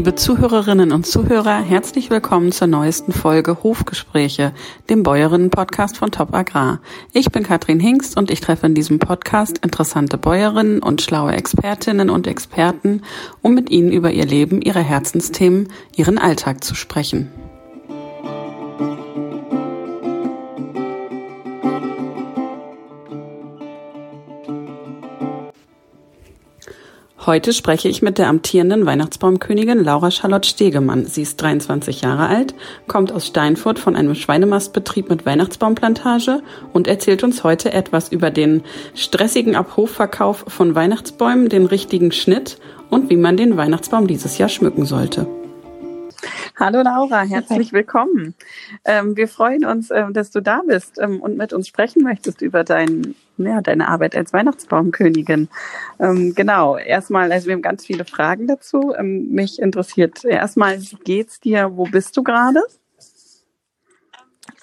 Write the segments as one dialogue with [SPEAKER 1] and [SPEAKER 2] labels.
[SPEAKER 1] Liebe Zuhörerinnen und Zuhörer, herzlich willkommen zur neuesten Folge Hofgespräche, dem Bäuerinnen-Podcast von Top Agrar. Ich bin Katrin Hingst und ich treffe in diesem Podcast interessante Bäuerinnen und schlaue Expertinnen und Experten, um mit ihnen über ihr Leben, ihre Herzensthemen, ihren Alltag zu sprechen. Heute spreche ich mit der amtierenden Weihnachtsbaumkönigin Laura Charlotte Stegemann. Sie ist 23 Jahre alt, kommt aus Steinfurt von einem Schweinemastbetrieb mit Weihnachtsbaumplantage und erzählt uns heute etwas über den stressigen Abhofverkauf von Weihnachtsbäumen, den richtigen Schnitt und wie man den Weihnachtsbaum dieses Jahr schmücken sollte. Hallo Laura, herzlich willkommen. Ähm, wir freuen uns, ähm, dass du da bist ähm, und mit uns sprechen möchtest über dein, ja, deine Arbeit als Weihnachtsbaumkönigin. Ähm, genau, erstmal, also wir haben ganz viele Fragen dazu. Ähm, mich interessiert erstmal, wie geht's dir? Wo bist du gerade?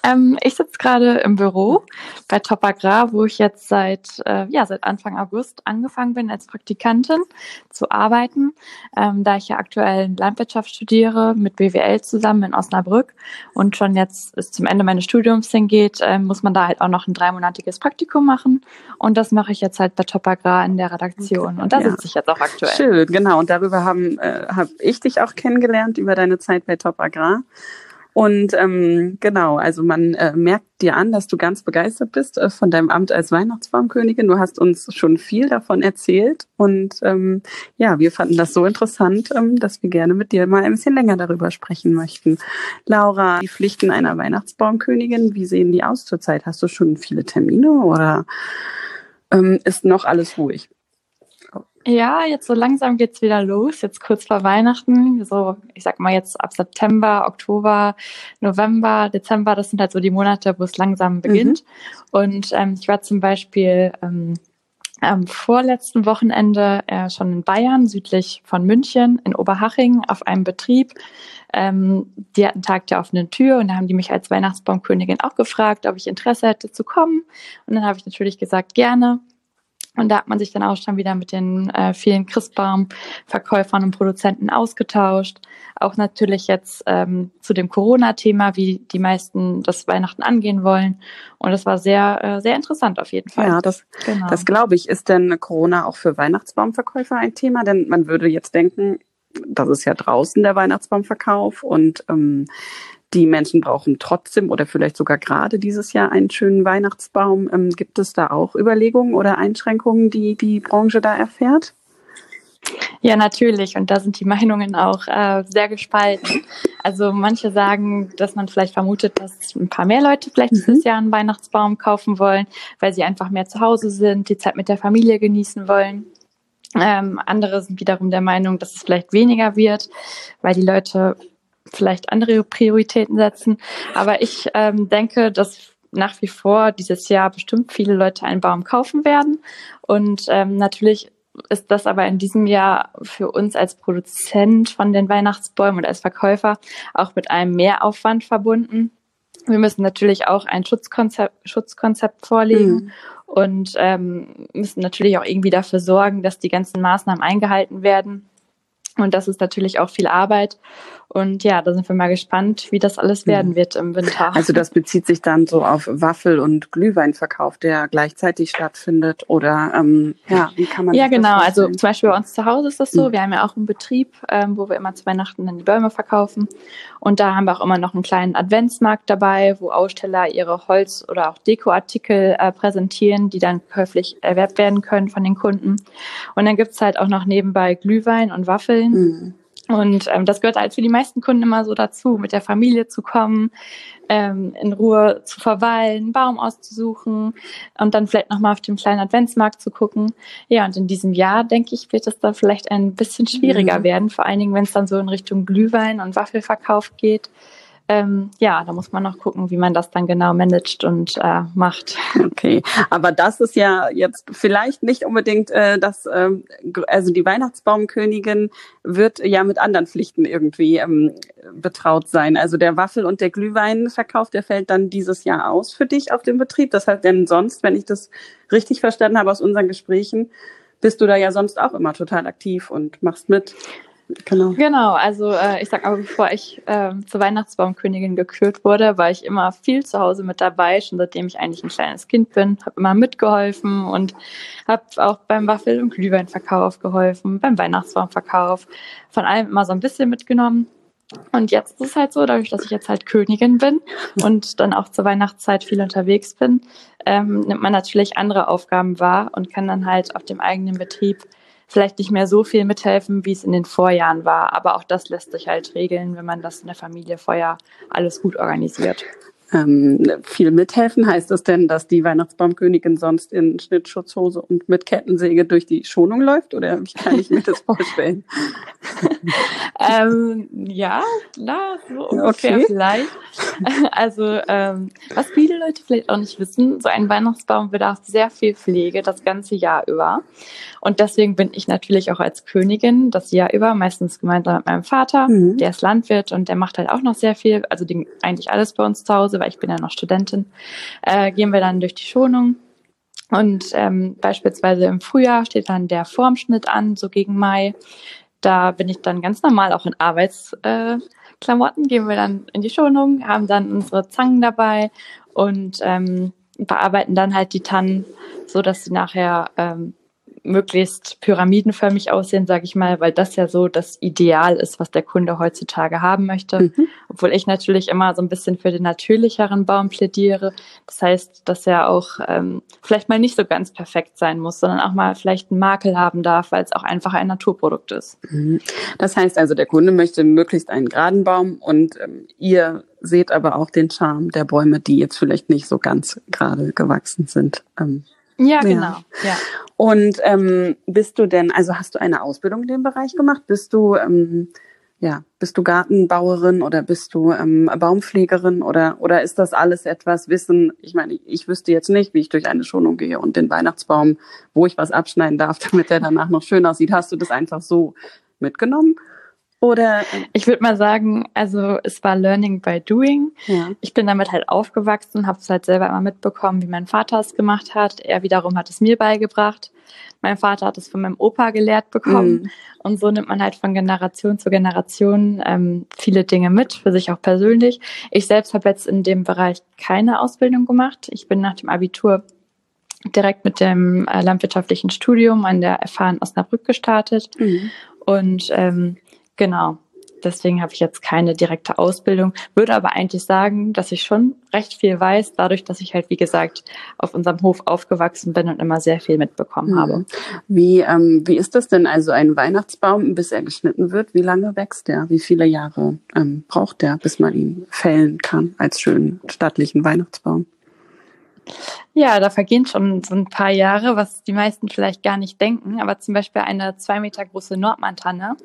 [SPEAKER 2] Ähm, ich sitze gerade im Büro bei Top Agrar, wo ich jetzt seit, äh, ja, seit Anfang August angefangen bin, als Praktikantin zu arbeiten, ähm, da ich ja aktuell Landwirtschaft studiere mit BWL zusammen in Osnabrück und schon jetzt es zum Ende meines Studiums hingeht, äh, muss man da halt auch noch ein dreimonatiges Praktikum machen und das mache ich jetzt halt bei Top Agrar in der Redaktion okay. und da ja. sitze ich jetzt auch aktuell.
[SPEAKER 1] Schön, genau und darüber haben äh, habe ich dich auch kennengelernt über deine Zeit bei Top Agrar. Und ähm, genau, also man äh, merkt dir an, dass du ganz begeistert bist äh, von deinem Amt als Weihnachtsbaumkönigin. Du hast uns schon viel davon erzählt und ähm, ja, wir fanden das so interessant, ähm, dass wir gerne mit dir mal ein bisschen länger darüber sprechen möchten. Laura, die Pflichten einer Weihnachtsbaumkönigin, wie sehen die aus zurzeit? Hast du schon viele Termine oder ähm, ist noch alles ruhig?
[SPEAKER 2] Ja, jetzt so langsam geht's wieder los, jetzt kurz vor Weihnachten. So, ich sag mal jetzt ab September, Oktober, November, Dezember, das sind halt so die Monate, wo es langsam beginnt. Mhm. Und ähm, ich war zum Beispiel ähm, am vorletzten Wochenende äh, schon in Bayern, südlich von München, in Oberhaching, auf einem Betrieb. Ähm, die hatten Tag der offenen Tür und da haben die mich als Weihnachtsbaumkönigin auch gefragt, ob ich Interesse hätte zu kommen. Und dann habe ich natürlich gesagt, gerne. Und da hat man sich dann auch schon wieder mit den äh, vielen Christbaum-Verkäufern und Produzenten ausgetauscht. Auch natürlich jetzt ähm, zu dem Corona-Thema, wie die meisten das Weihnachten angehen wollen. Und das war sehr, äh, sehr interessant auf jeden Fall.
[SPEAKER 1] Ja, das, genau. das glaube ich. Ist denn Corona auch für Weihnachtsbaumverkäufer ein Thema? Denn man würde jetzt denken, das ist ja draußen der Weihnachtsbaumverkauf und ähm, die Menschen brauchen trotzdem oder vielleicht sogar gerade dieses Jahr einen schönen Weihnachtsbaum. Ähm, gibt es da auch Überlegungen oder Einschränkungen, die die Branche da erfährt?
[SPEAKER 2] Ja, natürlich. Und da sind die Meinungen auch äh, sehr gespalten. Also manche sagen, dass man vielleicht vermutet, dass ein paar mehr Leute vielleicht mhm. dieses Jahr einen Weihnachtsbaum kaufen wollen, weil sie einfach mehr zu Hause sind, die Zeit mit der Familie genießen wollen. Ähm, andere sind wiederum der Meinung, dass es vielleicht weniger wird, weil die Leute vielleicht andere Prioritäten setzen. Aber ich ähm, denke, dass nach wie vor dieses Jahr bestimmt viele Leute einen Baum kaufen werden. Und ähm, natürlich ist das aber in diesem Jahr für uns als Produzent von den Weihnachtsbäumen und als Verkäufer auch mit einem Mehraufwand verbunden. Wir müssen natürlich auch ein Schutzkonzept, Schutzkonzept vorlegen mhm. und ähm, müssen natürlich auch irgendwie dafür sorgen, dass die ganzen Maßnahmen eingehalten werden. Und das ist natürlich auch viel Arbeit. Und ja, da sind wir mal gespannt, wie das alles werden wird im Winter.
[SPEAKER 1] Also das bezieht sich dann so auf Waffel- und Glühweinverkauf, der gleichzeitig stattfindet oder ähm, ja, wie kann man
[SPEAKER 2] Ja, genau. Also zum Beispiel bei uns zu Hause ist das so. Mhm. Wir haben ja auch einen Betrieb, ähm, wo wir immer zu Weihnachten dann die Bäume verkaufen. Und da haben wir auch immer noch einen kleinen Adventsmarkt dabei, wo Aussteller ihre Holz- oder auch Dekoartikel äh, präsentieren, die dann käuflich erwerbt werden können von den Kunden. Und dann gibt's halt auch noch nebenbei Glühwein und Waffeln. Mhm. Und ähm, das gehört halt für die meisten Kunden immer so dazu, mit der Familie zu kommen, ähm, in Ruhe zu verweilen, einen Baum auszusuchen und dann vielleicht nochmal auf dem kleinen Adventsmarkt zu gucken. Ja, und in diesem Jahr, denke ich, wird es dann vielleicht ein bisschen schwieriger mhm. werden, vor allen Dingen, wenn es dann so in Richtung Glühwein und Waffelverkauf geht ähm, ja, da muss man noch gucken, wie man das dann genau managt und äh, macht.
[SPEAKER 1] Okay, aber das ist ja jetzt vielleicht nicht unbedingt äh, das, äh, also die Weihnachtsbaumkönigin wird ja mit anderen Pflichten irgendwie ähm, betraut sein. Also der Waffel- und der Glühweinverkauf, der fällt dann dieses Jahr aus für dich auf dem Betrieb. Das heißt, denn sonst, wenn ich das richtig verstanden habe aus unseren Gesprächen, bist du da ja sonst auch immer total aktiv und machst mit.
[SPEAKER 2] Genau. Genau, also äh, ich sag aber, bevor ich äh, zur Weihnachtsbaumkönigin gekürt wurde, war ich immer viel zu Hause mit dabei, schon seitdem ich eigentlich ein kleines Kind bin, habe immer mitgeholfen und habe auch beim Waffel- und Glühweinverkauf geholfen, beim Weihnachtsbaumverkauf, von allem immer so ein bisschen mitgenommen. Und jetzt ist es halt so, dadurch, dass ich jetzt halt Königin bin und dann auch zur Weihnachtszeit viel unterwegs bin, ähm, nimmt man natürlich andere Aufgaben wahr und kann dann halt auf dem eigenen Betrieb vielleicht nicht mehr so viel mithelfen, wie es in den Vorjahren war. Aber auch das lässt sich halt regeln, wenn man das in der Familie vorher alles gut organisiert.
[SPEAKER 1] Ähm, viel mithelfen heißt das denn, dass die Weihnachtsbaumkönigin sonst in Schnittschutzhose und mit Kettensäge durch die Schonung läuft? Oder wie kann ich mir das vorstellen?
[SPEAKER 2] ähm, ja, na, so ungefähr okay. vielleicht. Also, ähm, was viele Leute vielleicht auch nicht wissen, so ein Weihnachtsbaum bedarf sehr viel Pflege das ganze Jahr über. Und deswegen bin ich natürlich auch als Königin das Jahr über, meistens gemeinsam mit meinem Vater, mhm. der ist Landwirt und der macht halt auch noch sehr viel, also die, eigentlich alles bei uns zu Hause, weil ich bin ja noch Studentin, äh, gehen wir dann durch die Schonung. Und ähm, beispielsweise im Frühjahr steht dann der Formschnitt an, so gegen Mai. Da bin ich dann ganz normal auch in Arbeitsklamotten, äh, gehen wir dann in die Schonung, haben dann unsere Zangen dabei und ähm, bearbeiten dann halt die Tannen, so dass sie nachher ähm, möglichst pyramidenförmig aussehen, sage ich mal, weil das ja so das Ideal ist, was der Kunde heutzutage haben möchte. Mhm. Obwohl ich natürlich immer so ein bisschen für den natürlicheren Baum plädiere. Das heißt, dass er auch ähm, vielleicht mal nicht so ganz perfekt sein muss, sondern auch mal vielleicht einen Makel haben darf, weil es auch einfach ein Naturprodukt ist.
[SPEAKER 1] Mhm. Das heißt also, der Kunde möchte möglichst einen geraden Baum und ähm, ihr seht aber auch den Charme der Bäume, die jetzt vielleicht nicht so ganz gerade gewachsen sind.
[SPEAKER 2] Ähm, ja, genau. Ja.
[SPEAKER 1] Und ähm, bist du denn, also hast du eine Ausbildung in dem Bereich gemacht? Bist du, ähm, ja, bist du Gartenbauerin oder bist du ähm, Baumpflegerin oder oder ist das alles etwas Wissen? Ich meine, ich wüsste jetzt nicht, wie ich durch eine Schonung gehe und den Weihnachtsbaum, wo ich was abschneiden darf, damit der danach noch schön aussieht. Hast du das einfach so mitgenommen? Oder
[SPEAKER 2] ähm, ich würde mal sagen, also es war Learning by Doing. Ja. Ich bin damit halt aufgewachsen, habe es halt selber immer mitbekommen, wie mein Vater es gemacht hat. Er wiederum hat es mir beigebracht. Mein Vater hat es von meinem Opa gelehrt bekommen. Mhm. Und so nimmt man halt von Generation zu Generation ähm, viele Dinge mit, für sich auch persönlich. Ich selbst habe jetzt in dem Bereich keine Ausbildung gemacht. Ich bin nach dem Abitur direkt mit dem äh, landwirtschaftlichen Studium an der FH in Osnabrück gestartet. Mhm. Und ähm, Genau. Deswegen habe ich jetzt keine direkte Ausbildung, würde aber eigentlich sagen, dass ich schon recht viel weiß, dadurch, dass ich halt, wie gesagt, auf unserem Hof aufgewachsen bin und immer sehr viel mitbekommen mhm. habe.
[SPEAKER 1] Wie, ähm, wie ist das denn also ein Weihnachtsbaum, bis er geschnitten wird? Wie lange wächst der? Wie viele Jahre ähm, braucht der, bis man ihn fällen kann als schönen stattlichen Weihnachtsbaum?
[SPEAKER 2] Ja, da vergehen schon so ein paar Jahre, was die meisten vielleicht gar nicht denken. Aber zum Beispiel eine zwei Meter große Nordmantanne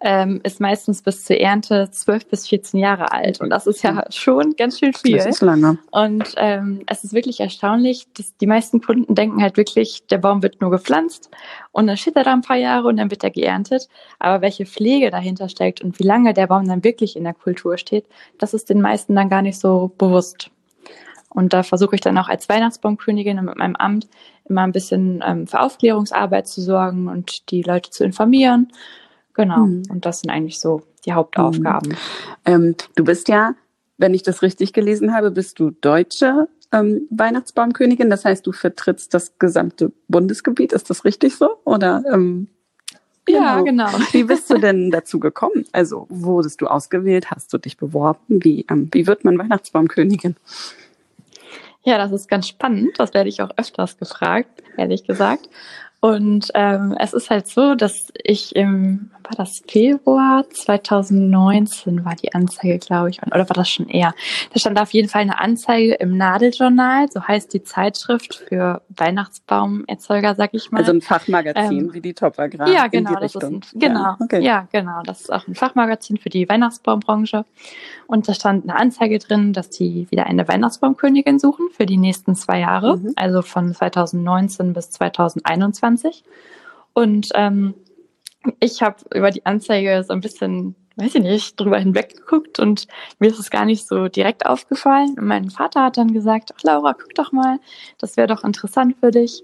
[SPEAKER 2] ähm, ist meistens bis zur Ernte zwölf bis 14 Jahre alt. Und das ist ja schon ganz schön viel. Das
[SPEAKER 1] ist lange.
[SPEAKER 2] Und ähm, es ist wirklich erstaunlich, dass die meisten Kunden denken halt wirklich, der Baum wird nur gepflanzt und dann steht er da ein paar Jahre und dann wird er geerntet. Aber welche Pflege dahinter steckt und wie lange der Baum dann wirklich in der Kultur steht, das ist den meisten dann gar nicht so bewusst. Und da versuche ich dann auch als Weihnachtsbaumkönigin mit meinem Amt immer ein bisschen ähm, für Aufklärungsarbeit zu sorgen und die Leute zu informieren Genau. Mhm. Und das sind eigentlich so die Hauptaufgaben. Mhm.
[SPEAKER 1] Ähm, du bist ja, wenn ich das richtig gelesen habe, bist du deutsche ähm, Weihnachtsbaumkönigin. Das heißt, du vertrittst das gesamte Bundesgebiet. Ist das richtig so? Oder ähm,
[SPEAKER 2] ja, genau. genau.
[SPEAKER 1] Wie bist du denn dazu gekommen? Also wurdest du ausgewählt? Hast du dich beworben? Wie, ähm, wie wird man Weihnachtsbaumkönigin?
[SPEAKER 2] Ja, das ist ganz spannend. Das werde ich auch öfters gefragt, ehrlich gesagt. Und ähm, es ist halt so, dass ich im, war das Februar 2019 war die Anzeige, glaube ich, oder war das schon eher? Da stand auf jeden Fall eine Anzeige im Nadeljournal, so heißt die Zeitschrift für Weihnachtsbaumerzeuger, sag ich mal.
[SPEAKER 1] Also ein Fachmagazin ähm, wie die Top Agrar.
[SPEAKER 2] Ja, genau, das Richtung. ist ein, genau, ja, okay. ja, genau, das ist auch ein Fachmagazin für die Weihnachtsbaumbranche. Und da stand eine Anzeige drin, dass die wieder eine Weihnachtsbaumkönigin suchen für die nächsten zwei Jahre, mhm. also von 2019 bis 2021. Und ähm, ich habe über die Anzeige so ein bisschen, weiß ich nicht, drüber hinweggeguckt und mir ist es gar nicht so direkt aufgefallen. Und mein Vater hat dann gesagt, ach Laura, guck doch mal, das wäre doch interessant für dich.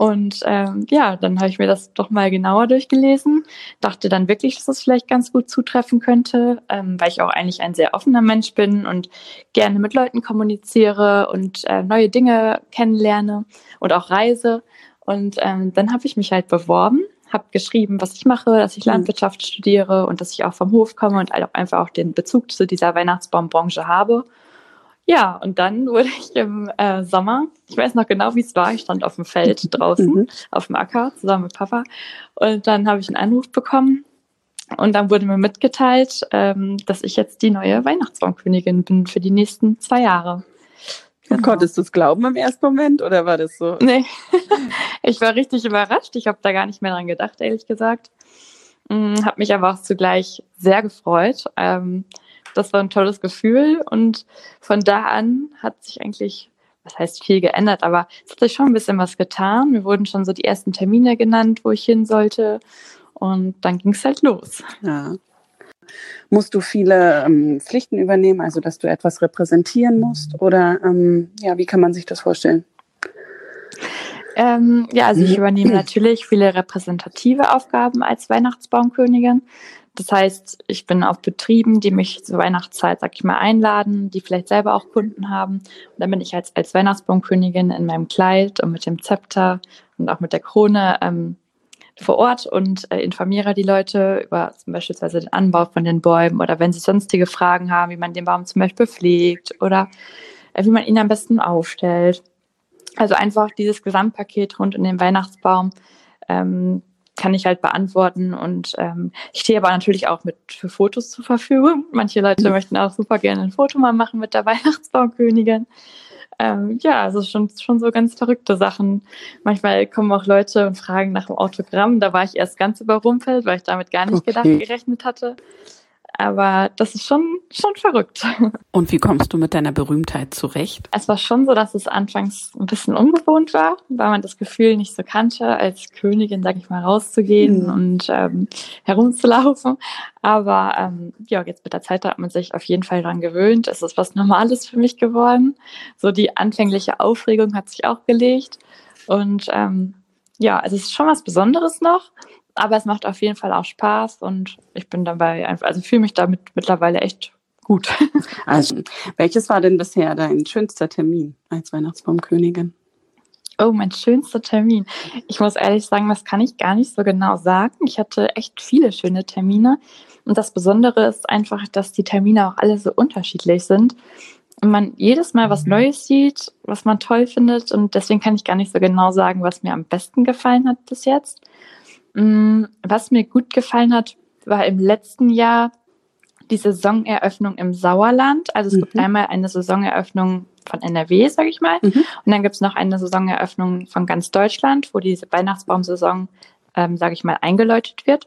[SPEAKER 2] Und ähm, ja, dann habe ich mir das doch mal genauer durchgelesen, dachte dann wirklich, dass das vielleicht ganz gut zutreffen könnte, ähm, weil ich auch eigentlich ein sehr offener Mensch bin und gerne mit Leuten kommuniziere und äh, neue Dinge kennenlerne und auch reise. Und ähm, dann habe ich mich halt beworben, habe geschrieben, was ich mache, dass ich mhm. Landwirtschaft studiere und dass ich auch vom Hof komme und auch einfach auch den Bezug zu dieser Weihnachtsbaumbranche habe. Ja, und dann wurde ich im äh, Sommer, ich weiß noch genau, wie es war, ich stand auf dem Feld draußen, mhm. auf dem Acker zusammen mit Papa. Und dann habe ich einen Anruf bekommen und dann wurde mir mitgeteilt, ähm, dass ich jetzt die neue Weihnachtsbaumkönigin bin für die nächsten zwei Jahre.
[SPEAKER 1] Genau. Konntest du es glauben im ersten Moment oder war das so?
[SPEAKER 2] Nee, ich war richtig überrascht. Ich habe da gar nicht mehr dran gedacht, ehrlich gesagt. Hm, habe mich aber auch zugleich sehr gefreut. Ähm, das war ein tolles Gefühl und von da an hat sich eigentlich, was heißt viel geändert, aber es hat sich schon ein bisschen was getan. Mir wurden schon so die ersten Termine genannt, wo ich hin sollte und dann ging es halt los.
[SPEAKER 1] Ja. Musst du viele ähm, Pflichten übernehmen, also dass du etwas repräsentieren musst oder ähm, ja, wie kann man sich das vorstellen?
[SPEAKER 2] Ähm, ja, also ich übernehme natürlich viele repräsentative Aufgaben als Weihnachtsbaumkönigin. Das heißt, ich bin auf Betrieben, die mich zur Weihnachtszeit, sag ich mal, einladen, die vielleicht selber auch Kunden haben. Und dann bin ich als, als Weihnachtsbaumkönigin in meinem Kleid und mit dem Zepter und auch mit der Krone ähm, vor Ort und äh, informiere die Leute über zum Beispiel den Anbau von den Bäumen oder wenn sie sonstige Fragen haben, wie man den Baum zum Beispiel pflegt oder äh, wie man ihn am besten aufstellt. Also einfach dieses Gesamtpaket rund um den Weihnachtsbaum ähm, kann ich halt beantworten. Und ähm, ich stehe aber natürlich auch mit für Fotos zur Verfügung. Manche Leute mhm. möchten auch super gerne ein Foto mal machen mit der Weihnachtsbaumkönigin. Ähm, ja, also schon, schon so ganz verrückte Sachen. Manchmal kommen auch Leute und fragen nach dem Autogramm. Da war ich erst ganz überrumpelt, weil ich damit gar nicht okay. gedacht, gerechnet hatte. Aber das ist schon, schon verrückt.
[SPEAKER 1] Und wie kommst du mit deiner Berühmtheit zurecht?
[SPEAKER 2] Es war schon so, dass es anfangs ein bisschen ungewohnt war, weil man das Gefühl nicht so kannte, als Königin, sag ich mal, rauszugehen mhm. und ähm, herumzulaufen. Aber ähm, ja, jetzt mit der Zeit hat man sich auf jeden Fall daran gewöhnt. Es ist was Normales für mich geworden. So die anfängliche Aufregung hat sich auch gelegt. Und ähm, ja, es ist schon was Besonderes noch aber es macht auf jeden Fall auch Spaß und ich bin dabei einfach, also fühle mich damit mittlerweile echt gut.
[SPEAKER 1] Also, welches war denn bisher dein schönster Termin als Weihnachtsbaumkönigin?
[SPEAKER 2] Oh, mein schönster Termin. Ich muss ehrlich sagen, das kann ich gar nicht so genau sagen. Ich hatte echt viele schöne Termine. Und das Besondere ist einfach, dass die Termine auch alle so unterschiedlich sind. Und man jedes Mal was mhm. Neues sieht, was man toll findet. Und deswegen kann ich gar nicht so genau sagen, was mir am besten gefallen hat bis jetzt. Mm, was mir gut gefallen hat, war im letzten Jahr die Saisoneröffnung im Sauerland. Also es mhm. gibt einmal eine Saisoneröffnung von NRW, sage ich mal. Mhm. Und dann gibt es noch eine Saisoneröffnung von ganz Deutschland, wo diese Weihnachtsbaumsaison, ähm, sage ich mal, eingeläutet wird.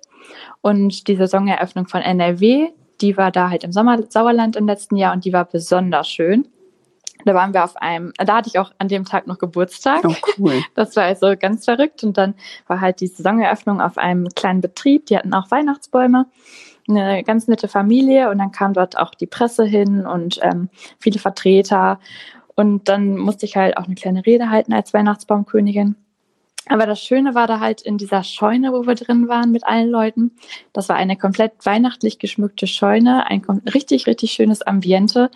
[SPEAKER 2] Und die Saisoneröffnung von NRW, die war da halt im Sommer Sauerland im letzten Jahr und die war besonders schön. Da waren wir auf einem, da hatte ich auch an dem Tag noch Geburtstag.
[SPEAKER 1] Oh, cool.
[SPEAKER 2] Das war also ganz verrückt. Und dann war halt die Saisoneröffnung auf einem kleinen Betrieb. Die hatten auch Weihnachtsbäume. Eine ganz nette Familie. Und dann kam dort auch die Presse hin und ähm, viele Vertreter. Und dann musste ich halt auch eine kleine Rede halten als Weihnachtsbaumkönigin. Aber das Schöne war da halt in dieser Scheune, wo wir drin waren mit allen Leuten. Das war eine komplett weihnachtlich geschmückte Scheune, ein richtig, richtig schönes Ambiente.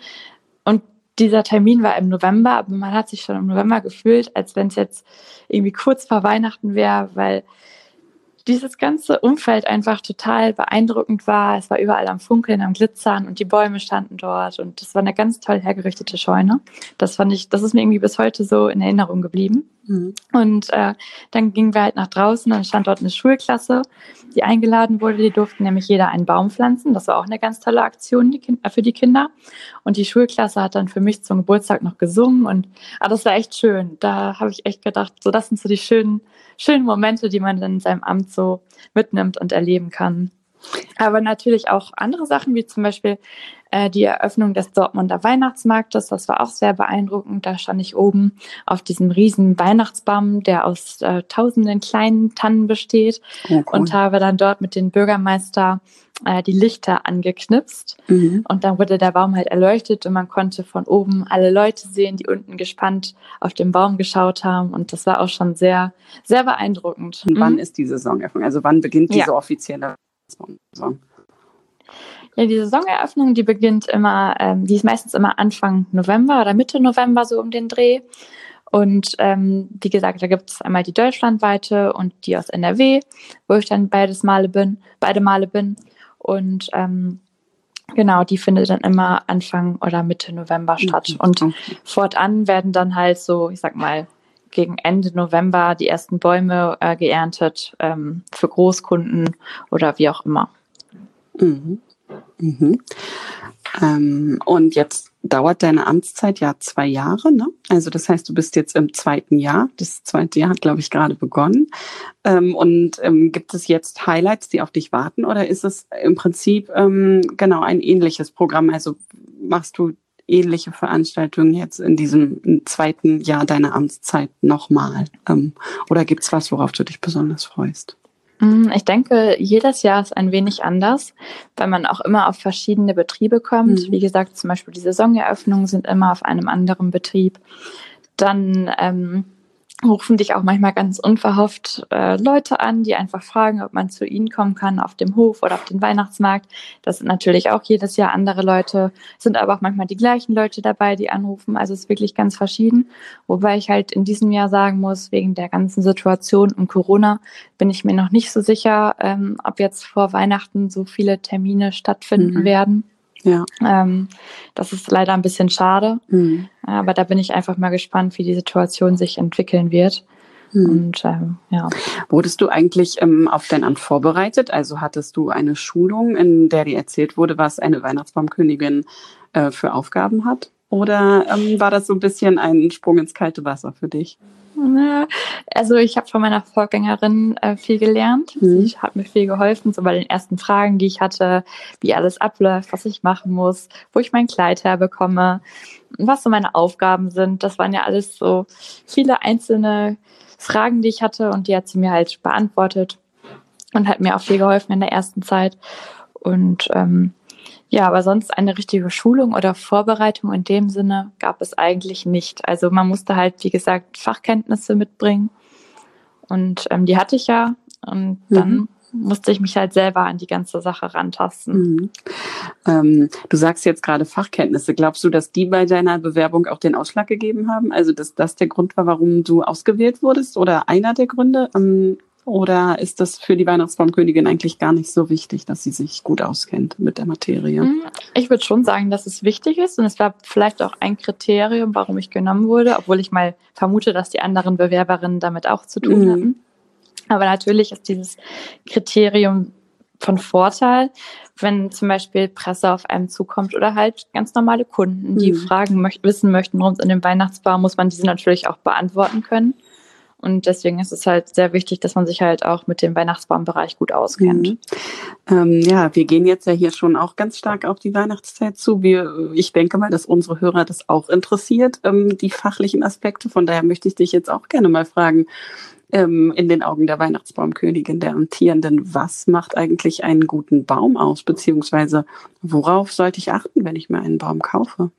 [SPEAKER 2] Und dieser Termin war im November, aber man hat sich schon im November gefühlt, als wenn es jetzt irgendwie kurz vor Weihnachten wäre, weil dieses ganze Umfeld einfach total beeindruckend war. Es war überall am Funkeln, am Glitzern und die Bäume standen dort und das war eine ganz toll hergerichtete Scheune. Das fand ich, das ist mir irgendwie bis heute so in Erinnerung geblieben. Mhm. Und äh, dann gingen wir halt nach draußen, dann stand dort eine Schulklasse, die eingeladen wurde. Die durften nämlich jeder einen Baum pflanzen. Das war auch eine ganz tolle Aktion die kind, äh, für die Kinder. Und die Schulklasse hat dann für mich zum Geburtstag noch gesungen und ah, das war echt schön. Da habe ich echt gedacht, so das sind so die schönen, schönen Momente, die man dann in seinem Amt so mitnimmt und erleben kann. Aber natürlich auch andere Sachen, wie zum Beispiel äh, die Eröffnung des Dortmunder Weihnachtsmarktes. Das war auch sehr beeindruckend. Da stand ich oben auf diesem riesen Weihnachtsbaum, der aus äh, tausenden kleinen Tannen besteht oh, cool. und habe dann dort mit dem Bürgermeister äh, die Lichter angeknipst. Mhm. Und dann wurde der Baum halt erleuchtet und man konnte von oben alle Leute sehen, die unten gespannt auf den Baum geschaut haben. Und das war auch schon sehr, sehr beeindruckend.
[SPEAKER 1] Und wann mhm. ist die Saisoneröffnung? Also wann beginnt diese ja. offizielle Saison?
[SPEAKER 2] Ja, die Saisoneröffnung, die beginnt immer, ähm, die ist meistens immer Anfang November oder Mitte November so um den Dreh. Und ähm, wie gesagt, da gibt es einmal die deutschlandweite und die aus NRW, wo ich dann beides Male bin, beide Male bin. Und ähm, genau, die findet dann immer Anfang oder Mitte November mhm. statt. Und fortan werden dann halt so, ich sag mal, gegen Ende November die ersten Bäume äh, geerntet ähm, für Großkunden oder wie auch immer.
[SPEAKER 1] Mhm. Mhm. Ähm, und jetzt dauert deine Amtszeit ja zwei Jahre, ne? Also das heißt, du bist jetzt im zweiten Jahr. Das zweite Jahr hat, glaube ich, gerade begonnen. Ähm, und ähm, gibt es jetzt Highlights, die auf dich warten, oder ist es im Prinzip ähm, genau ein ähnliches Programm? Also machst du ähnliche Veranstaltungen jetzt in diesem zweiten Jahr deiner Amtszeit nochmal? Ähm, oder gibt es was, worauf du dich besonders freust?
[SPEAKER 2] Mm, ich denke, jedes Jahr ist ein wenig anders, weil man auch immer auf verschiedene Betriebe kommt. Mhm. Wie gesagt, zum Beispiel die Saisoneröffnungen sind immer auf einem anderen Betrieb. Dann ähm, rufen dich auch manchmal ganz unverhofft äh, Leute an, die einfach fragen, ob man zu ihnen kommen kann auf dem Hof oder auf den Weihnachtsmarkt. Das sind natürlich auch jedes Jahr andere Leute, sind aber auch manchmal die gleichen Leute dabei, die anrufen. Also es ist wirklich ganz verschieden. Wobei ich halt in diesem Jahr sagen muss, wegen der ganzen Situation um Corona bin ich mir noch nicht so sicher, ähm, ob jetzt vor Weihnachten so viele Termine stattfinden mhm. werden. Ja. Ähm, das ist leider ein bisschen schade. Mhm. Aber da bin ich einfach mal gespannt, wie die Situation sich entwickeln wird. Mhm. Und ähm, ja.
[SPEAKER 1] Wurdest du eigentlich ähm, auf dein Amt vorbereitet? Also hattest du eine Schulung, in der dir erzählt wurde, was eine Weihnachtsbaumkönigin äh, für Aufgaben hat? Oder ähm, war das so ein bisschen ein Sprung ins kalte Wasser für dich?
[SPEAKER 2] Also ich habe von meiner Vorgängerin äh, viel gelernt. Mhm. Sie hat mir viel geholfen, so bei den ersten Fragen, die ich hatte, wie alles abläuft, was ich machen muss, wo ich mein Kleid herbekomme, was so meine Aufgaben sind. Das waren ja alles so viele einzelne Fragen, die ich hatte und die hat sie mir halt beantwortet und hat mir auch viel geholfen in der ersten Zeit. Und ähm, ja, aber sonst eine richtige Schulung oder Vorbereitung in dem Sinne gab es eigentlich nicht. Also man musste halt, wie gesagt, Fachkenntnisse mitbringen. Und ähm, die hatte ich ja. Und dann mhm. musste ich mich halt selber an die ganze Sache rantasten.
[SPEAKER 1] Mhm. Ähm, du sagst jetzt gerade Fachkenntnisse. Glaubst du, dass die bei deiner Bewerbung auch den Ausschlag gegeben haben? Also, dass das der Grund war, warum du ausgewählt wurdest oder einer der Gründe? Ähm, oder ist das für die Weihnachtsbaumkönigin eigentlich gar nicht so wichtig, dass sie sich gut auskennt mit der Materie? Mhm.
[SPEAKER 2] Ich würde schon sagen, dass es wichtig ist. Und es war vielleicht auch ein Kriterium, warum ich genommen wurde, obwohl ich mal vermute, dass die anderen Bewerberinnen damit auch zu tun mhm. hatten. Aber natürlich ist dieses Kriterium von Vorteil, wenn zum Beispiel Presse auf einem zukommt oder halt ganz normale Kunden, die mhm. fragen möchten, wissen möchten, warum es in dem Weihnachtsbaum, muss man diese natürlich auch beantworten können. Und deswegen ist es halt sehr wichtig, dass man sich halt auch mit dem Weihnachtsbaumbereich gut auskennt. Mhm.
[SPEAKER 1] Ähm, ja, wir gehen jetzt ja hier schon auch ganz stark auf die Weihnachtszeit zu. Wir, ich denke mal, dass unsere Hörer das auch interessiert, ähm, die fachlichen Aspekte. Von daher möchte ich dich jetzt auch gerne mal fragen, ähm, in den Augen der Weihnachtsbaumkönigin, der Amtierenden, was macht eigentlich einen guten Baum aus? Beziehungsweise worauf sollte ich achten, wenn ich mir einen Baum kaufe?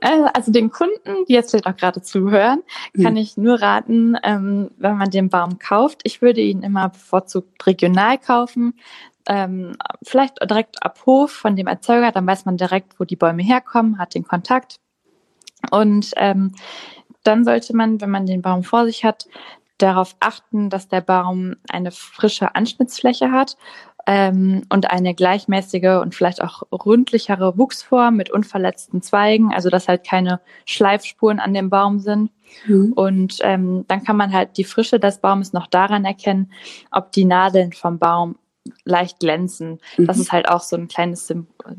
[SPEAKER 2] Äh, also den Kunden, die jetzt vielleicht auch gerade zuhören, kann mhm. ich nur raten, ähm, wenn man den Baum kauft. Ich würde ihn immer bevorzugt regional kaufen. Ähm, vielleicht direkt ab Hof von dem Erzeuger, dann weiß man direkt, wo die Bäume herkommen, hat den Kontakt. Und ähm, dann sollte man, wenn man den Baum vor sich hat, darauf achten, dass der Baum eine frische Anschnittsfläche hat ähm, und eine gleichmäßige und vielleicht auch rundlichere Wuchsform mit unverletzten Zweigen, also dass halt keine Schleifspuren an dem Baum sind. Mhm. Und ähm, dann kann man halt die Frische des Baumes noch daran erkennen, ob die Nadeln vom Baum leicht glänzen. Mhm. Das ist halt auch so ein kleines,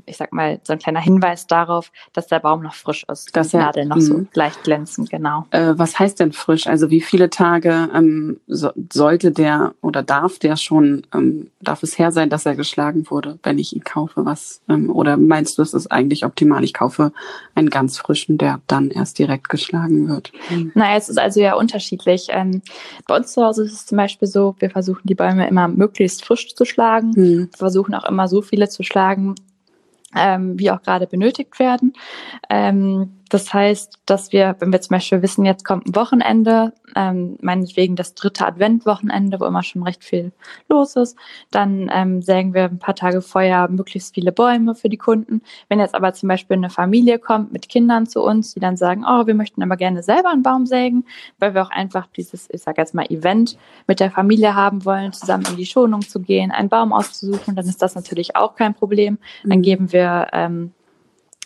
[SPEAKER 2] ich sag mal, so ein kleiner Hinweis darauf, dass der Baum noch frisch ist.
[SPEAKER 1] Dass die
[SPEAKER 2] Nadeln noch so mhm. leicht glänzen, genau.
[SPEAKER 1] Äh, was heißt denn frisch? Also wie viele Tage ähm, so, sollte der oder darf der schon, ähm, darf es her sein, dass er geschlagen wurde, wenn ich ihn kaufe? Was? Ähm, oder meinst du, es ist eigentlich optimal? Ich kaufe einen ganz frischen, der dann erst direkt geschlagen wird.
[SPEAKER 2] Mhm. Naja, es ist also ja unterschiedlich. Ähm, bei uns zu Hause ist es zum Beispiel so, wir versuchen die Bäume immer möglichst frisch zu schlagen. Mhm. Wir versuchen auch immer so viele zu schlagen, ähm, wie auch gerade benötigt werden. Ähm, das heißt, dass wir, wenn wir zum Beispiel wissen, jetzt kommt ein Wochenende, ähm, meinetwegen das dritte Adventwochenende, wo immer schon recht viel los ist, dann ähm, sägen wir ein paar Tage vorher möglichst viele Bäume für die Kunden. Wenn jetzt aber zum Beispiel eine Familie kommt mit Kindern zu uns, die dann sagen, oh, wir möchten aber gerne selber einen Baum sägen, weil wir auch einfach dieses, ich sage jetzt mal, Event mit der Familie haben wollen, zusammen in die Schonung zu gehen, einen Baum auszusuchen, dann ist das natürlich auch kein Problem. Dann mhm. geben wir ähm,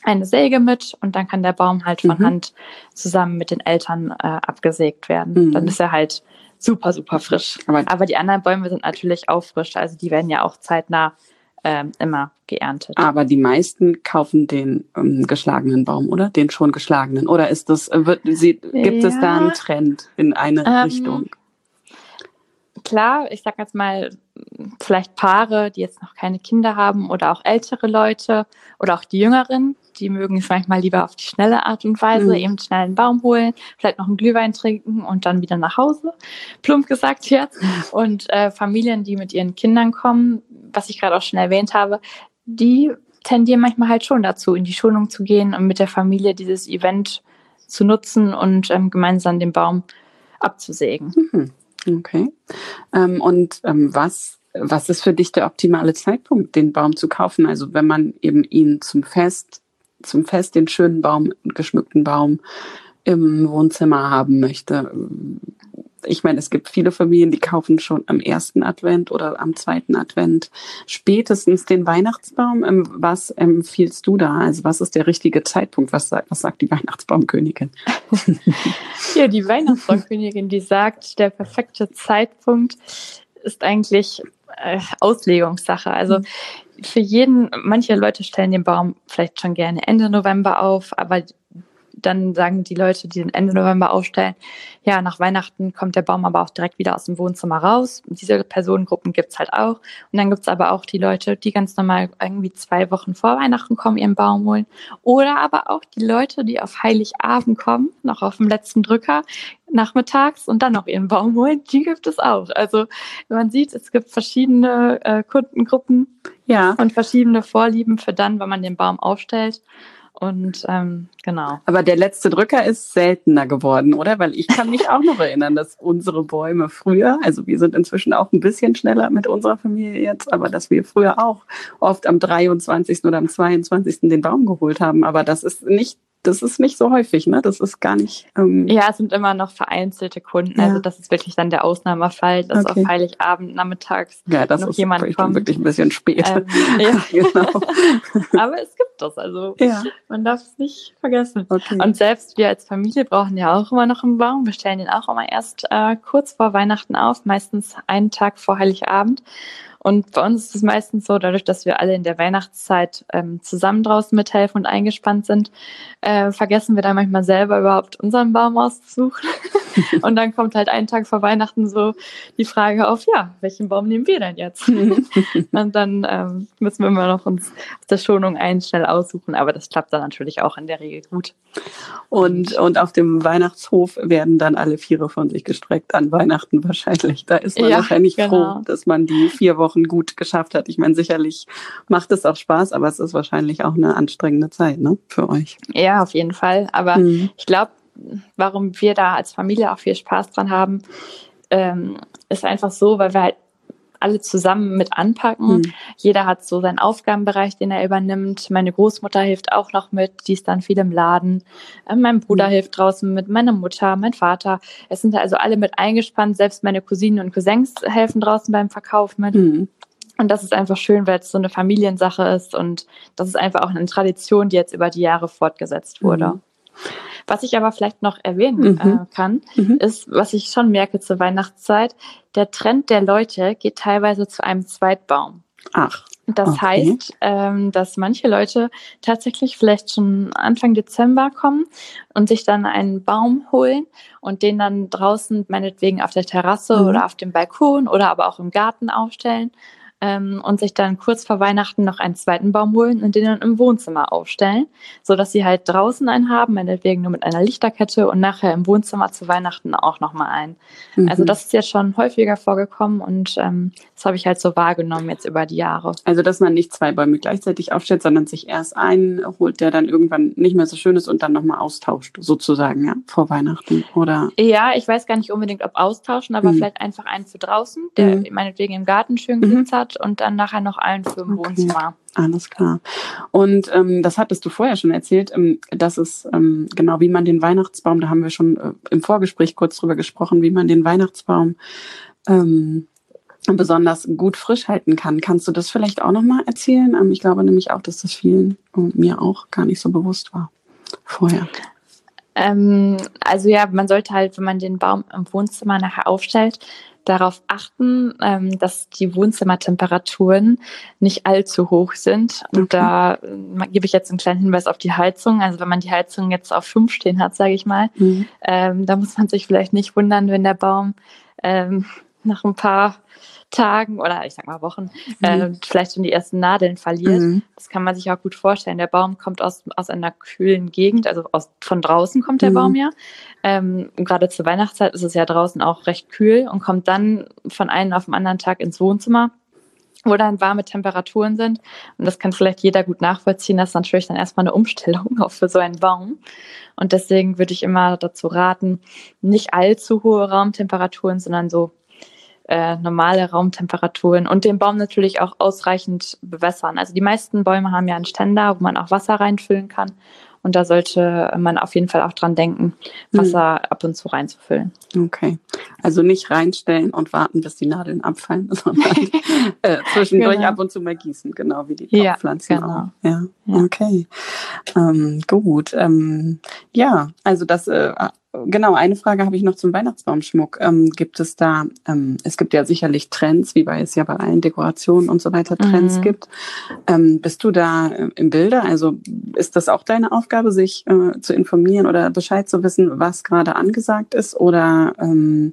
[SPEAKER 2] eine Säge mit und dann kann der Baum halt von mhm. Hand zusammen mit den Eltern äh, abgesägt werden. Mhm. Dann ist er halt super, super frisch. Aber, Aber, die anderen Bäume sind natürlich auch frisch, also die werden ja auch zeitnah ähm, immer geerntet.
[SPEAKER 1] Aber die meisten kaufen den ähm, geschlagenen Baum, oder? Den schon geschlagenen. Oder ist das, äh, wird, sie, gibt ja. es da einen Trend in eine ähm, Richtung?
[SPEAKER 2] Klar, ich sag jetzt mal, vielleicht Paare, die jetzt noch keine Kinder haben oder auch ältere Leute oder auch die Jüngeren, die mögen es manchmal lieber auf die schnelle Art und Weise, mhm. eben schnell einen Baum holen, vielleicht noch einen Glühwein trinken und dann wieder nach Hause, plump gesagt jetzt. Und äh, Familien, die mit ihren Kindern kommen, was ich gerade auch schon erwähnt habe, die tendieren manchmal halt schon dazu, in die Schonung zu gehen und mit der Familie dieses Event zu nutzen und ähm, gemeinsam den Baum abzusägen.
[SPEAKER 1] Mhm. Okay. Ähm, und ähm, was was ist für dich der optimale Zeitpunkt, den Baum zu kaufen? Also wenn man eben ihn zum Fest zum Fest den schönen Baum, geschmückten Baum im Wohnzimmer haben möchte. Ich meine, es gibt viele Familien, die kaufen schon am ersten Advent oder am zweiten Advent spätestens den Weihnachtsbaum. Ähm, was empfiehlst du da? Also was ist der richtige Zeitpunkt? Was sagt, was sagt die Weihnachtsbaumkönigin?
[SPEAKER 2] ja, die Weihnachtsbaumkönigin, die sagt, der perfekte Zeitpunkt ist eigentlich äh, Auslegungssache. Also für jeden, manche Leute stellen den Baum vielleicht schon gerne Ende November auf, aber dann sagen die Leute, die den Ende November aufstellen, ja, nach Weihnachten kommt der Baum aber auch direkt wieder aus dem Wohnzimmer raus. Und diese Personengruppen gibt's halt auch. Und dann gibt's aber auch die Leute, die ganz normal irgendwie zwei Wochen vor Weihnachten kommen, ihren Baum holen. Oder aber auch die Leute, die auf Heiligabend kommen, noch auf dem letzten Drücker, nachmittags und dann noch ihren Baum holen, die gibt es auch. Also man sieht, es gibt verschiedene äh, Kundengruppen ja. und verschiedene Vorlieben für dann, wenn man den Baum aufstellt. Und ähm, genau.
[SPEAKER 1] Aber der letzte Drücker ist seltener geworden, oder? Weil ich kann mich auch noch erinnern, dass unsere Bäume früher, also wir sind inzwischen auch ein bisschen schneller mit unserer Familie jetzt, aber dass wir früher auch oft am 23. oder am 22. den Baum geholt haben. Aber das ist nicht das ist nicht so häufig, ne? Das ist gar nicht.
[SPEAKER 2] Ähm ja, es sind immer noch vereinzelte Kunden. Ja. Also das ist wirklich dann der Ausnahmefall, dass okay. auf Heiligabend nachmittags
[SPEAKER 1] ja, das noch ist jemand kommt. wirklich ein bisschen spät. Ähm,
[SPEAKER 2] ja. genau. Aber es gibt das, also ja. man darf es nicht vergessen. Okay. Und selbst wir als Familie brauchen ja auch immer noch einen Baum. Wir stellen den auch immer erst äh, kurz vor Weihnachten auf, meistens einen Tag vor Heiligabend. Und bei uns ist es meistens so, dadurch, dass wir alle in der Weihnachtszeit ähm, zusammen draußen mithelfen und eingespannt sind, äh, vergessen wir dann manchmal selber überhaupt unseren Baum auszusuchen. und dann kommt halt einen Tag vor Weihnachten so die Frage auf, ja, welchen Baum nehmen wir denn jetzt? und dann ähm, müssen wir immer noch uns aus der Schonung einen schnell aussuchen, aber das klappt dann natürlich auch in der Regel gut.
[SPEAKER 1] Und, und auf dem Weihnachtshof werden dann alle Viere von sich gestreckt an Weihnachten wahrscheinlich. Da ist man ja, wahrscheinlich genau. froh, dass man die vier Wochen gut geschafft hat. Ich meine, sicherlich macht es auch Spaß, aber es ist wahrscheinlich auch eine anstrengende Zeit ne, für euch.
[SPEAKER 2] Ja, auf jeden Fall. Aber hm. ich glaube, warum wir da als Familie auch viel Spaß dran haben, ähm, ist einfach so, weil wir halt alle zusammen mit anpacken. Mhm. Jeder hat so seinen Aufgabenbereich, den er übernimmt. Meine Großmutter hilft auch noch mit, die ist dann viel im Laden. Äh, mein Bruder mhm. hilft draußen mit, meine Mutter, mein Vater. Es sind also alle mit eingespannt. Selbst meine Cousinen und Cousins helfen draußen beim Verkauf mit. Mhm. Und das ist einfach schön, weil es so eine Familiensache ist und das ist einfach auch eine Tradition, die jetzt über die Jahre fortgesetzt wurde. Was ich aber vielleicht noch erwähnen mhm. äh, kann, mhm. ist, was ich schon merke zur Weihnachtszeit, der Trend der Leute geht teilweise zu einem Zweitbaum.
[SPEAKER 1] Ach.
[SPEAKER 2] Das okay. heißt, ähm, dass manche Leute tatsächlich vielleicht schon Anfang Dezember kommen und sich dann einen Baum holen und den dann draußen meinetwegen auf der Terrasse mhm. oder auf dem Balkon oder aber auch im Garten aufstellen ähm, und sich dann kurz vor Weihnachten noch einen zweiten Baum holen und den dann im Wohnzimmer aufstellen, so dass sie halt draußen einen haben, meinetwegen nur mit einer Lichterkette und nachher im Wohnzimmer zu Weihnachten auch nochmal einen. Mhm. Also das ist jetzt schon häufiger vorgekommen und ähm, das habe ich halt so wahrgenommen jetzt über die Jahre.
[SPEAKER 1] Also dass man nicht zwei Bäume gleichzeitig aufstellt, sondern sich erst einen holt, der dann irgendwann nicht mehr so schön ist und dann nochmal austauscht, sozusagen, ja, vor Weihnachten, oder?
[SPEAKER 2] Ja, ich weiß gar nicht unbedingt, ob austauschen, aber mhm. vielleicht einfach einen für draußen, der mhm. meinetwegen im Garten schön mhm. Sitz hat und dann nachher noch einen für im okay. Wohnzimmer.
[SPEAKER 1] Alles klar. Und ähm, das hattest du vorher schon erzählt, ähm, dass es ähm, genau wie man den Weihnachtsbaum, da haben wir schon äh, im Vorgespräch kurz drüber gesprochen, wie man den Weihnachtsbaum ähm, besonders gut frisch halten kann. Kannst du das vielleicht auch nochmal erzählen? Ähm, ich glaube nämlich auch, dass das vielen und mir auch gar nicht so bewusst war vorher.
[SPEAKER 2] Ähm, also ja, man sollte halt, wenn man den Baum im Wohnzimmer nachher aufstellt, darauf achten, ähm, dass die Wohnzimmertemperaturen nicht allzu hoch sind. Und okay. da äh, gebe ich jetzt einen kleinen Hinweis auf die Heizung. Also wenn man die Heizung jetzt auf fünf stehen hat, sage ich mal, mhm. ähm, da muss man sich vielleicht nicht wundern, wenn der Baum ähm, nach ein paar Tagen oder ich sag mal Wochen mhm. äh, vielleicht schon die ersten Nadeln verliert. Mhm. Das kann man sich auch gut vorstellen. Der Baum kommt aus, aus einer kühlen Gegend, also aus, von draußen kommt der mhm. Baum ja. Ähm, gerade zur Weihnachtszeit ist es ja draußen auch recht kühl und kommt dann von einem auf den anderen Tag ins Wohnzimmer wo dann warme Temperaturen sind. Und das kann vielleicht jeder gut nachvollziehen. Das ist natürlich dann erstmal eine Umstellung auch für so einen Baum. Und deswegen würde ich immer dazu raten, nicht allzu hohe Raumtemperaturen, sondern so äh, normale Raumtemperaturen und den Baum natürlich auch ausreichend bewässern. Also die meisten Bäume haben ja einen Ständer, wo man auch Wasser reinfüllen kann. Und da sollte man auf jeden Fall auch dran denken, Wasser hm. ab und zu reinzufüllen.
[SPEAKER 1] Okay. Also nicht reinstellen und warten, bis die Nadeln abfallen, sondern äh, zwischendurch genau. ab und zu mal gießen, genau wie die Pflanzen ja, genau. auch. Ja, ja. okay. Ähm, gut. Ähm, ja, also das äh, Genau, eine Frage habe ich noch zum Weihnachtsbaumschmuck. Ähm, gibt es da, ähm, es gibt ja sicherlich Trends, wie bei es ja bei allen Dekorationen und so weiter Trends mhm. gibt. Ähm, bist du da äh, im Bilde? Also ist das auch deine Aufgabe, sich äh, zu informieren oder Bescheid zu wissen, was gerade angesagt ist? Oder ähm,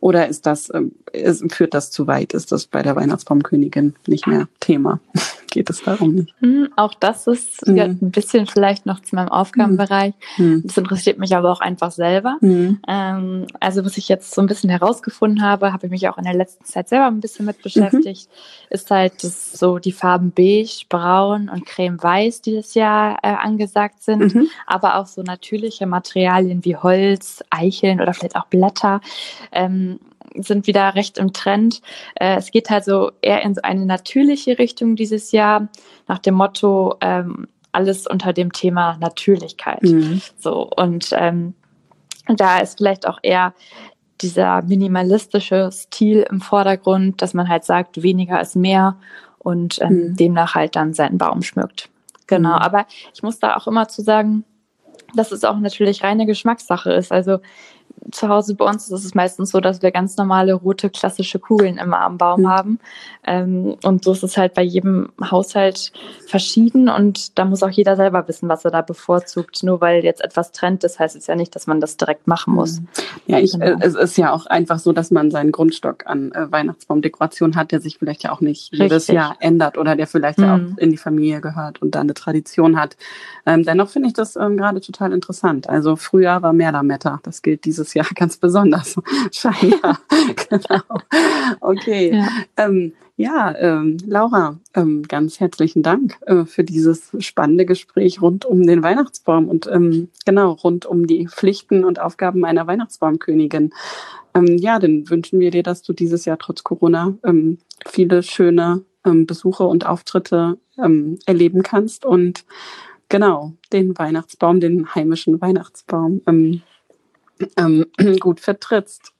[SPEAKER 1] oder ist das, ähm, ist, führt das zu weit? Ist das bei der Weihnachtsbaumkönigin nicht mehr Thema? Geht es darum nicht?
[SPEAKER 2] Hm, auch das ist mhm. ja, ein bisschen vielleicht noch zu meinem Aufgabenbereich. Mhm. Das interessiert mich aber auch einfach selber. Mhm. Ähm, also was ich jetzt so ein bisschen herausgefunden habe, habe ich mich auch in der letzten Zeit selber ein bisschen mit beschäftigt, mhm. ist halt, dass so die Farben beige, braun und creme-weiß dieses Jahr äh, angesagt sind, mhm. aber auch so natürliche Materialien wie Holz, Eicheln oder vielleicht auch Blätter. Ähm, sind wieder recht im Trend. Äh, es geht halt so eher in so eine natürliche Richtung dieses Jahr, nach dem Motto, ähm, alles unter dem Thema Natürlichkeit. Mhm. So, und ähm, da ist vielleicht auch eher dieser minimalistische Stil im Vordergrund, dass man halt sagt, weniger ist mehr und ähm, mhm. demnach halt dann seinen Baum schmückt. Genau, mhm. aber ich muss da auch immer zu sagen, dass es auch natürlich reine Geschmackssache ist. Also zu Hause bei uns ist es meistens so, dass wir ganz normale rote klassische Kugeln immer am Baum mhm. haben. Ähm, und so ist es halt bei jedem Haushalt verschieden und da muss auch jeder selber wissen, was er da bevorzugt. Nur weil jetzt etwas trennt, das heißt es ja nicht, dass man das direkt machen muss. Mhm.
[SPEAKER 1] Ja, ich, genau. äh, es ist ja auch einfach so, dass man seinen Grundstock an äh, Weihnachtsbaumdekoration hat, der sich vielleicht ja auch nicht Richtig. jedes Jahr ändert oder der vielleicht mhm. ja auch mhm. in die Familie gehört und da eine Tradition hat. Ähm, dennoch finde ich das ähm, gerade total interessant. Also früher war mehr Lametta. Das gilt dieses Jahr ganz besonders. Scheinbar. genau. Okay. Ja, ähm, ja ähm, Laura, ähm, ganz herzlichen Dank äh, für dieses spannende Gespräch rund um den Weihnachtsbaum und ähm, genau rund um die Pflichten und Aufgaben einer Weihnachtsbaumkönigin. Ähm, ja, dann wünschen wir dir, dass du dieses Jahr trotz Corona ähm, viele schöne Besuche und Auftritte erleben kannst und genau den Weihnachtsbaum, den heimischen Weihnachtsbaum ähm, gut vertrittst.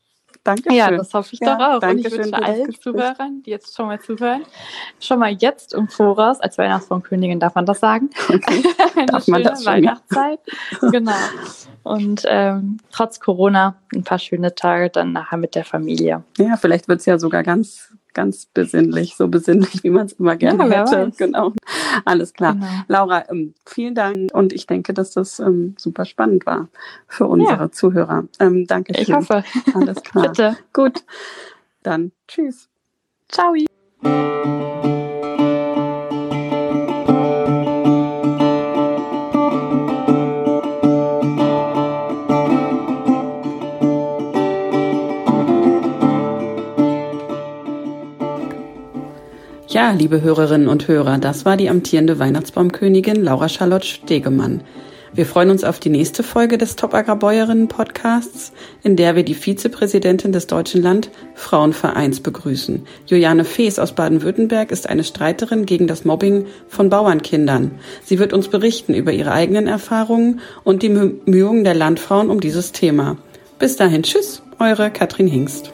[SPEAKER 1] Danke.
[SPEAKER 2] Ja, das hoffe ich ja, doch auch. Und ich wünsche allen Zuhörern, die jetzt schon mal zuhören, schon mal jetzt im Voraus, als Weihnachtsbaumkönigin darf man das sagen, okay. eine darf schöne Weihnachtszeit. genau. Und ähm, trotz Corona ein paar schöne Tage dann nachher mit der Familie.
[SPEAKER 1] Ja, vielleicht wird es ja sogar ganz ganz besinnlich, so besinnlich, wie man es immer gerne ja, hätte. Weiß. Genau. Alles klar. Genau. Laura, ähm, vielen Dank und ich denke, dass das ähm, super spannend war für unsere ja. Zuhörer. Ähm, danke schön.
[SPEAKER 2] Ich hoffe.
[SPEAKER 1] Alles klar.
[SPEAKER 2] Bitte.
[SPEAKER 1] Gut. Dann tschüss.
[SPEAKER 2] Ciao.
[SPEAKER 1] Ja, liebe Hörerinnen und Hörer, das war die amtierende Weihnachtsbaumkönigin Laura Charlotte Stegemann. Wir freuen uns auf die nächste Folge des Top Agrarbäuerinnen Podcasts, in der wir die Vizepräsidentin des Deutschen Land Frauenvereins begrüßen. Juliane Fees aus Baden-Württemberg ist eine Streiterin gegen das Mobbing von Bauernkindern. Sie wird uns berichten über ihre eigenen Erfahrungen und die Bemühungen der Landfrauen um dieses Thema. Bis dahin, tschüss, eure Katrin Hingst.